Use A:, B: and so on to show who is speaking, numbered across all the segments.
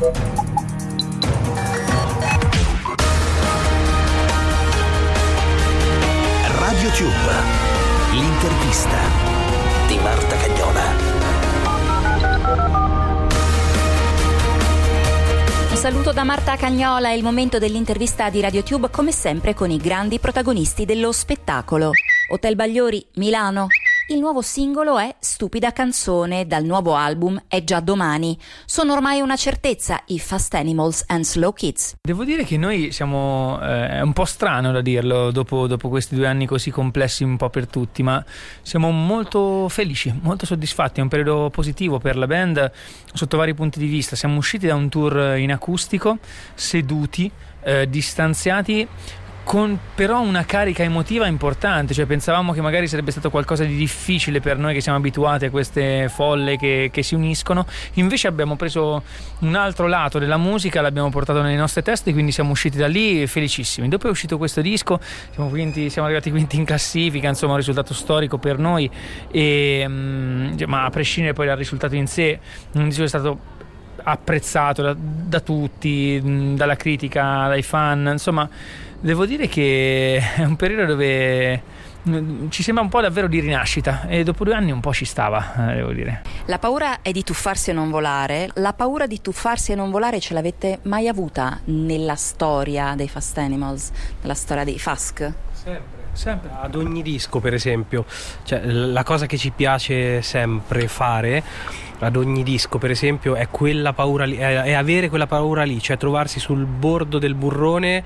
A: Radio Tube, l'intervista di Marta Cagnola.
B: Saluto da Marta Cagnola, è il momento dell'intervista di RadioTube come sempre con i grandi protagonisti dello spettacolo. Hotel Bagliori, Milano. Il nuovo singolo è Stupida canzone dal nuovo album È già domani. Sono ormai una certezza i Fast Animals and Slow Kids.
C: Devo dire che noi siamo, eh, è un po' strano da dirlo dopo, dopo, questi due anni così complessi un po' per tutti, ma siamo molto felici, molto soddisfatti, è un periodo positivo per la band sotto vari punti di vista. Siamo usciti da un tour in acustico, seduti, eh, distanziati con però una carica emotiva importante, cioè pensavamo che magari sarebbe stato qualcosa di difficile per noi che siamo abituati a queste folle che, che, si uniscono, invece abbiamo preso un altro lato della musica, l'abbiamo portato nelle nostre teste, quindi siamo usciti da lì felicissimi. Dopo è uscito questo disco, siamo, quinti, siamo arrivati quinti in classifica, insomma un risultato storico per noi, e, mm, ma a prescindere poi dal risultato in sé, un disco è stato apprezzato da, da tutti, mm, dalla critica, dai fan, insomma devo dire che è un periodo dove mm, ci sembra un po' davvero di rinascita e dopo due anni un po' ci stava, eh, devo dire.
B: La paura è di tuffarsi e non volare. La paura di tuffarsi e non volare ce l'avete mai avuta nella storia dei Fast Animals, nella storia dei Fask?
D: Sempre. Sempre. Ad ogni disco, per esempio, cioè, la cosa che ci piace sempre fare ad ogni disco, per esempio, è quella paura lì, è, avere quella paura lì, cioè trovarsi sul bordo del burrone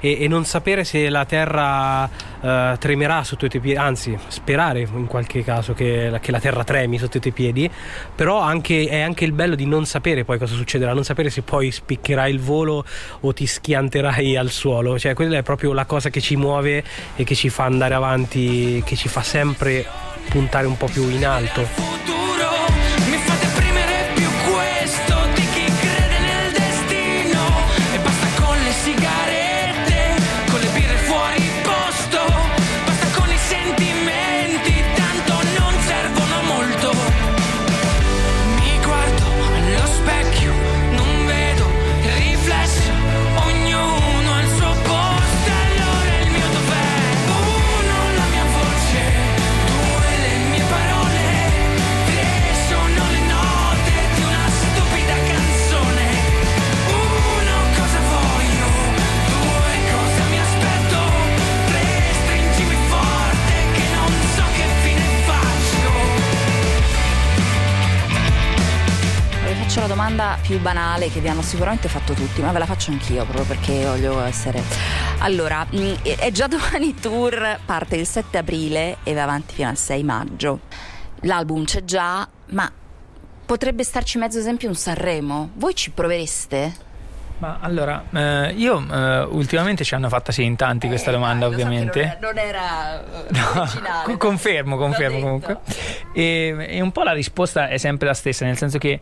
D: e, e non sapere se la terra uh, tremerà sotto i tuoi piedi, anzi, sperare in qualche caso che, che, la terra tremi sotto i tuoi piedi, però anche, è anche il bello di non sapere poi cosa succederà, non sapere se poi spiccherai il volo o ti schianterai al suolo, cioè quella è proprio la cosa che ci muove e che ci fa andare avanti, che ci fa sempre puntare un po' più in alto.
B: Domanda più banale che vi hanno sicuramente fatto tutti, ma ve la faccio anch'io proprio perché voglio essere. Allora, mm, è già domani tour, parte il 7 aprile e va avanti fino al 6 maggio. L'album c'è già, ma potrebbe starci mezzo esempio un Sanremo. Voi ci provereste?
C: Ma allora, eh, io eh, ultimamente ci hanno fatta sì in tanti questa eh, domanda, ovviamente.
B: Non, era, non era originale.
C: No, confermo, confermo comunque. E, e, un po' la risposta è sempre la stessa, nel senso che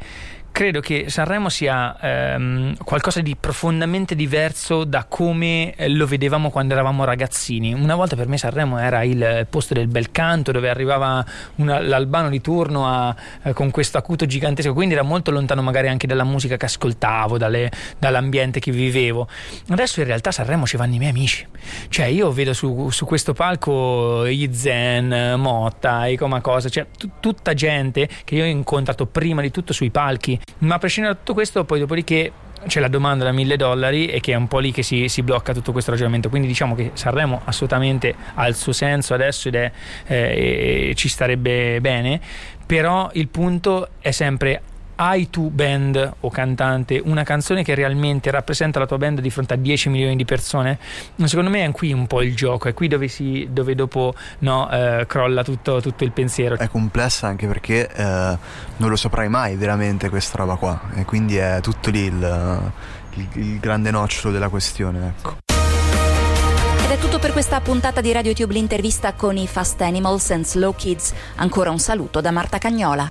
C: credo che Sanremo sia ehm, qualcosa di profondamente diverso da come eh, lo vedevamo quando eravamo ragazzini. Una volta per me Sanremo era il posto del bel canto dove arrivava una, l'albano di turno a, eh, con questo acuto gigantesco, quindi era molto lontano magari anche dalla musica che ascoltavo, dalle, dall'ambiente che vivevo. Adesso in realtà Sanremo ci vanno i miei amici. Cioè io vedo su, su questo palco Izen, Motta, Icoma Cosa, cioè t- tutta gente che io ho incontrato prima di tutto sui palchi ma a prescindere da tutto questo, poi dopodiché c'è la domanda da mille dollari e che è un po' lì che si, si, blocca tutto questo ragionamento. Quindi diciamo che Sanremo assolutamente ha il suo senso adesso ed è, eh, ci starebbe bene, però il punto è sempre hai tu band o cantante una canzone che realmente rappresenta la tua band di fronte a 10 milioni di persone? Secondo me è qui un po' il gioco, è qui dove, si, dove dopo no, eh, crolla tutto, tutto, il pensiero.
E: È complessa anche perché eh, non lo saprai mai veramente questa roba qua e quindi è tutto lì il, il, il grande nocciolo della questione. Ecco.
B: Ed è tutto per questa puntata di RadioTube l'intervista con i Fast Animals and Slow Kids. Ancora un saluto da Marta Cagnola.